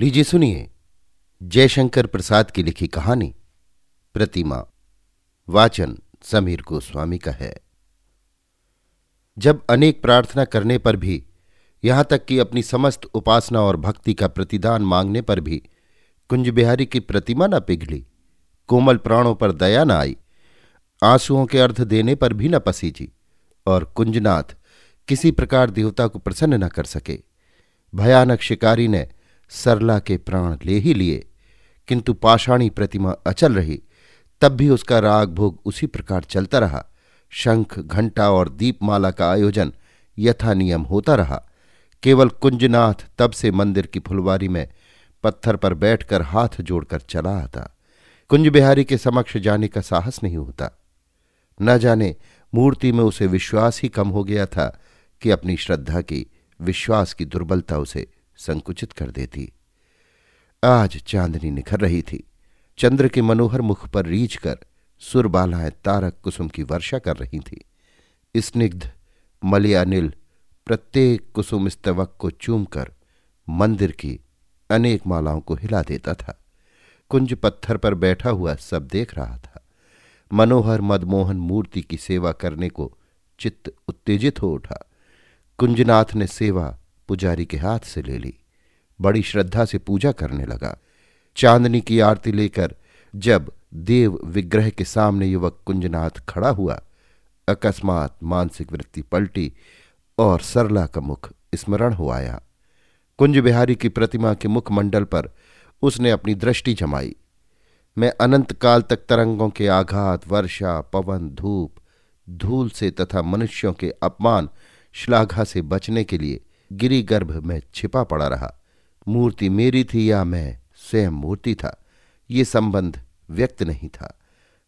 लीजिए सुनिए जयशंकर प्रसाद की लिखी कहानी, प्रतिमा, वाचन समीर गोस्वामी का है। जब अनेक प्रार्थना करने पर भी, यहाँ तक कि अपनी समस्त उपासना और भक्ति का प्रतिदान मांगने पर भी कुंज बिहारी की प्रतिमा न पिघली, कोमल प्राणों पर दया न आई, आंसुओं के अर्थ देने पर भी न पसीजी, और कुंजनाथ किसी प्रकार देवता को प्रसन्न न कर सके। भयानक शिकारी ने सरला के प्राण ले ही लिए। किंतु पाषाणी प्रतिमा अचल रही, तब भी उसका राग भोग उसी प्रकार चलता रहा। शंख, घंटा और दीपमाला का आयोजन यथा नियम होता रहा। केवल कुंजनाथ तब से मंदिर की फुलवारी में पत्थर पर बैठकर हाथ जोड़कर चला आता। कुंज बिहारी के समक्ष जाने का साहस नहीं होता। न जाने मूर्ति में उसे विश्वास ही कम हो गया था कि अपनी श्रद्धा की, विश्वास की दुर्बलता उसे संकुचित कर देती। आज चांदनी निखर रही थी। चंद्र के मनोहर मुख पर रीझ कर सुरबालाएँ तारक कुसुम की वर्षा कर रही थी। स्निग्ध मलियानिल प्रत्येक कुसुम स्तवक को चूमकर मंदिर की अनेक मालाओं को हिला देता था। कुंज पत्थर पर बैठा हुआ सब देख रहा था। मनोहर मदमोहन मूर्ति की सेवा करने को चित्त उत्तेजित हो उठा। कुंजनाथ ने सेवा पुजारी के हाथ से ले ली। बड़ी श्रद्धा से पूजा करने लगा। चांदनी की आरती लेकर जब देव विग्रह के सामने युवक कुंजनाथ खड़ा हुआ, अकस्मात मानसिक वृत्ति पलटी और सरला का मुख स्मरण हो आया। कुंज बिहारी की प्रतिमा के मुखमंडल पर उसने अपनी दृष्टि जमाई। मैं अनंत काल तक तरंगों के आघात, वर्षा, पवन, धूप, धूल से तथा मनुष्यों के अपमान, श्लाघा से बचने के लिए गिरिगर्भ में छिपा पड़ा रहा। मूर्ति मेरी थी या मैं? स्वयं मूर्ति था। ये संबंध व्यक्त नहीं था।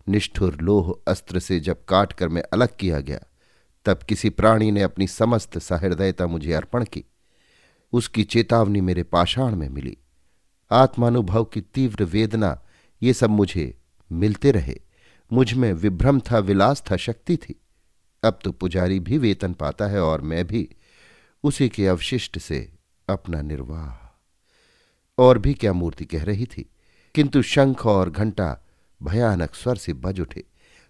निष्ठुर लोह अस्त्र से जब काट कर मैं अलग किया गया, तब किसी प्राणी ने अपनी समस्त सहृदयता मुझे अर्पण की। उसकी चेतावनी मेरे पाषाण में मिली। आत्मानुभव की तीव्र वेदना, ये सब मुझे मिलते रहे। मुझमें विभ्रम था, विलास था, शक्ति थी। अब तो पुजारी भी वेतन पाता है और मैं भी उसी के अवशिष्ट से अपना निर्वाह। और भी क्या मूर्ति कह रही थी? किंतु शंख और घंटा भयानक स्वर से बज उठे।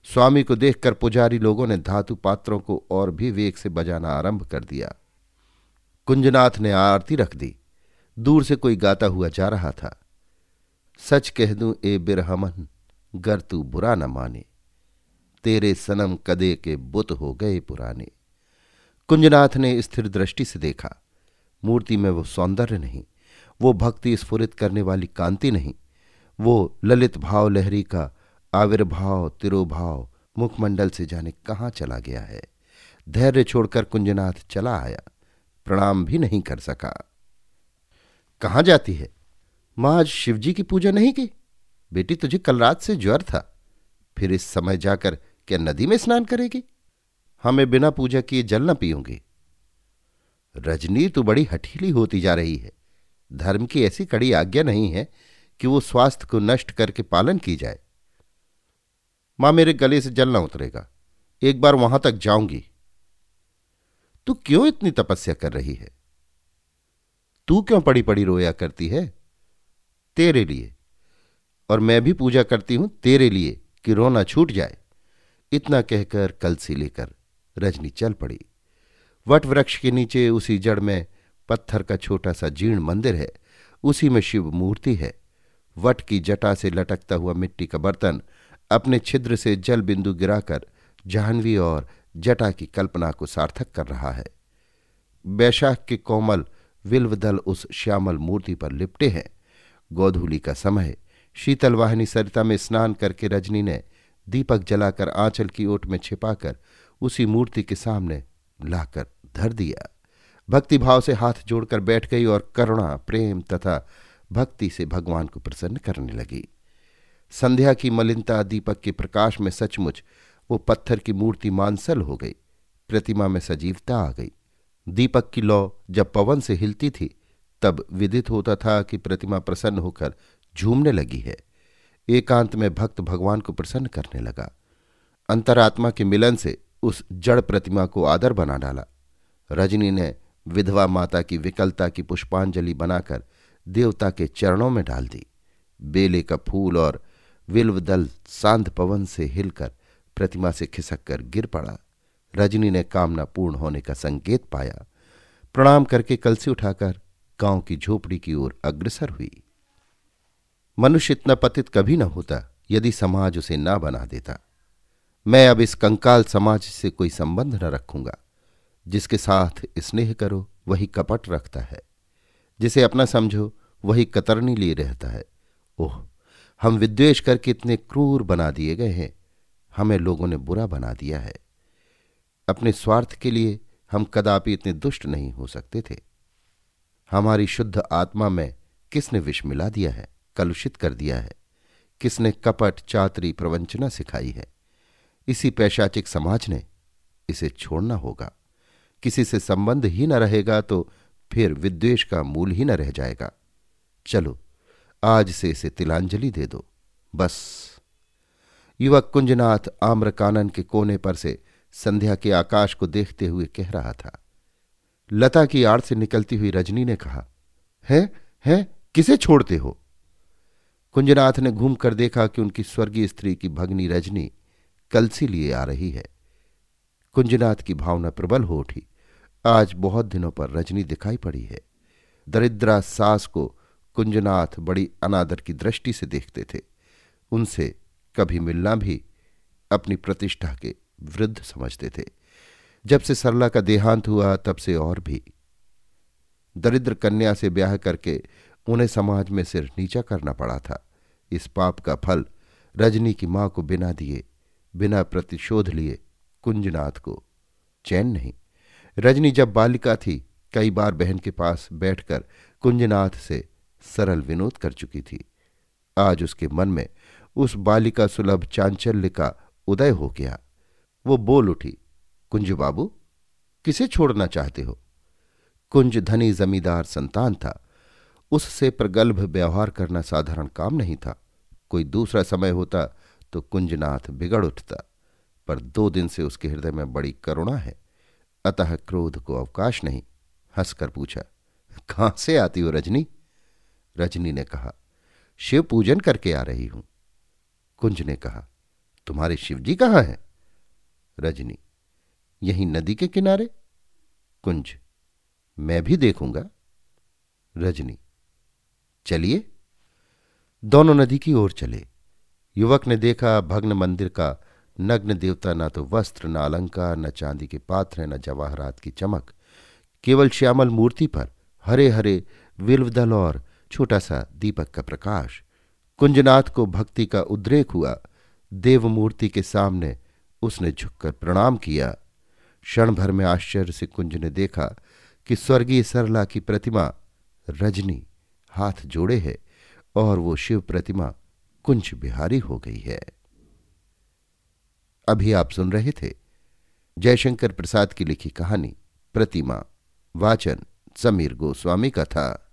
स्वामी को देखकर पुजारी लोगों ने धातु पात्रों को और भी वेग से बजाना आरंभ कर दिया। कुंजनाथ ने आरती रख दी। दूर से कोई गाता हुआ जा रहा था। सच कह दूँ, ए बिरहमन, गर तू बुरा न माने। तेरे सनम कदे के बुत हो गए पुराने। कुंजनाथ ने स्थिर दृष्टि से देखा। मूर्ति में वो सौंदर्य नहीं, वो भक्ति स्फुरित करने वाली कांति नहीं, वो ललित भाव लहरी का आविर्भाव, तिरोभाव, मुखमंडल से जाने कहाँ चला गया है। धैर्य छोड़कर कुंजनाथ चला आया, प्रणाम भी नहीं कर सका। कहाँ जाती है? माँ आज शिवजी की पूजा नहीं की? बेटी तुझे कल रात से ज्वर था, फिर इस समय जाकर क्या नदी में स्नान करेगी? हमें बिना पूजा किए जल न पीऊँगी रजनी तो बड़ी हठीली होती जा रही है। धर्म की ऐसी कड़ी आज्ञा नहीं है कि वो स्वास्थ्य को नष्ट करके पालन की जाए। माँ मेरे गले से जल न उतरेगा। एक बार वहाँ तक जाऊँगी। तू क्यों इतनी तपस्या कर रही है? तू क्यों पड़ी पड़ी रोया करती है? तेरे लिए। और मैं भी पूजा करती हूँ तेरे लिए कि रोना छूट जाए। इतना कहकर कल से लेकर रजनी चल पड़ी। वट वृक्ष के नीचे उसी जड़ में पत्थर का छोटा सा जीर्ण मंदिर है, उसी में शिव मूर्ति है। वट की जटा से लटकता हुआ मिट्टी का बर्तन अपने छिद्र से जल बिंदु गिराकर जाह्नवी और जटा की कल्पना को सार्थक कर रहा है। बैशाख के कोमल विल्वदल उस श्यामल मूर्ति पर लिपटे हैं। गोधूली का समय शीतल वाहिनी सरिता में स्नान करके रजनी ने दीपक जलाकर आंचल की ओट में छिपाकर उसी मूर्ति के सामने लाकर धर दिया। भक्तिभाव से हाथ जोड़कर बैठ गई और करुणा, प्रेम तथा भक्ति से भगवान को प्रसन्न करने लगी। संध्या की मलिनता दीपक के प्रकाश में सचमुच वो पत्थर की मूर्ति मानसल हो गई। प्रतिमा में सजीवता आ गई। दीपक की लौ जब पवन से हिलती थी, तब विदित होता था कि प्रतिमा प्रसन्न होकर झूमने लगी है। एकांत में भक्त भगवान को प्रसन्न करने लगा। अंतरात्मा के मिलन से उस जड़ प्रतिमा को आदर बना डाला। रजनी ने विधवा माता की विकलता की पुष्पांजलि बनाकर देवता के चरणों में डाल दी। बेले का फूल और विल्वदल सांध पवन से हिलकर प्रतिमा से खिसक कर गिर पड़ा। रजनी ने कामना पूर्ण होने का संकेत पाया। प्रणाम करके कलसी उठाकर गाँव की झोपड़ी की ओर अग्रसर हुई। मनुष्य इतना पतित कभी न होता, यदि समाज उसे ना बना देता। मैं अब इस कंकाल समाज से कोई संबंध न रखूँगा। जिसके साथ स्नेह करो, वही कपट रखता है। जिसे अपना समझो, वही कतरनी लिए रहता है। ओह, हम विद्वेश करके इतने क्रूर बना दिए गए हैं। हमें लोगों ने बुरा बना दिया है। अपने स्वार्थ के लिए हम कदापि इतने दुष्ट नहीं हो सकते थे। हमारी शुद्ध आत्मा में किसने विष मिला दिया है, कलुषित कर दिया है? किसने कपट चातरी प्रवंचना सिखाई है? इसी पैशाचिक समाज ने इसे छोड़ना होगा। किसी से संबंध ही न रहेगा तो फिर विद्वेश का मूल ही न रह जाएगा। चलो, आज से इसे तिलांजलि दे दो, बस। युवक कुंजनाथ आम्रकानन के कोने पर से संध्या के आकाश को देखते हुए कह रहा था। लता की आड़ से निकलती हुई रजनी ने कहा, है है, किसे छोड़ते हो? कुंजनाथ ने घूम कर देखा कि उनकी स्वर्गीय स्त्री की भगनी रजनी कलसी लिए आ रही है। कुंजनाथ की भावना प्रबल हो उठी। आज बहुत दिनों पर रजनी दिखाई पड़ी है। दरिद्रा सास को कुंजनाथ बड़ी अनादर की दृष्टि से देखते थे। उनसे कभी मिलना भी अपनी प्रतिष्ठा के वृद्ध समझते थे। जब से सरला का देहांत हुआ, तब से और भी। दरिद्र कन्या से ब्याह करके उन्हें समाज में सिर नीचा करना पड़ा था। इस पाप का फल रजनी की माँ को बिना दिए बिना प्रतिशोध लिए कुंजनाथ को। चैन नहीं। रजनी जब बालिका थी, कई बार बहन के पास बैठकर कुंजनाथ से सरल विनोद कर चुकी थी। आज उसके मन में उस बालिका सुलभ चांचल्य का उदय हो गया। वो बोल उठी, कुंज बाबू, किसे छोड़ना चाहते हो? कुंज धनी जमींदार संतान था। उससे प्रगल्भ व्यवहार करना साधारण काम नहीं था। कोई दूसरा समय होता तो कुंजनाथ बिगड़ उठता, पर दो दिन से उसके हृदय में बड़ी करुणा है। अतः क्रोध को अवकाश नहीं, हंसकर पूछा, कहाँ से आती हो रजनी? रजनी ने कहा, शिव पूजन करके आ रही हूँ। कुंज ने कहा, तुम्हारे शिवजी कहाँ हैं? रजनी, यही नदी के किनारे? कुंज, मैं भी देखूँगा। रजनी, चलिए। दोनों नदी की ओर चले। युवक ने देखा भग्न मंदिर का नग्न देवता न तो वस्त्र, न अलंकार, न चांदी के पात्र न जवाहरात की चमक। केवल श्यामल मूर्ति पर हरे हरे विल्वदल और छोटा सा दीपक का प्रकाश। कुंजनाथ को भक्ति का उद्रेक हुआ। देवमूर्ति के सामने उसने झुककर प्रणाम किया। क्षण भर में आश्चर्य से कुंज ने देखा कि स्वर्गीय सरला की प्रतिमा रजनी हाथ जोड़े है और वो शिव प्रतिमा कुंज बिहारी हो गई है। अभी आप सुन रहे थे जयशंकर प्रसाद की लिखी कहानी, प्रतिमा, वाचन, समीर गोस्वामी का था।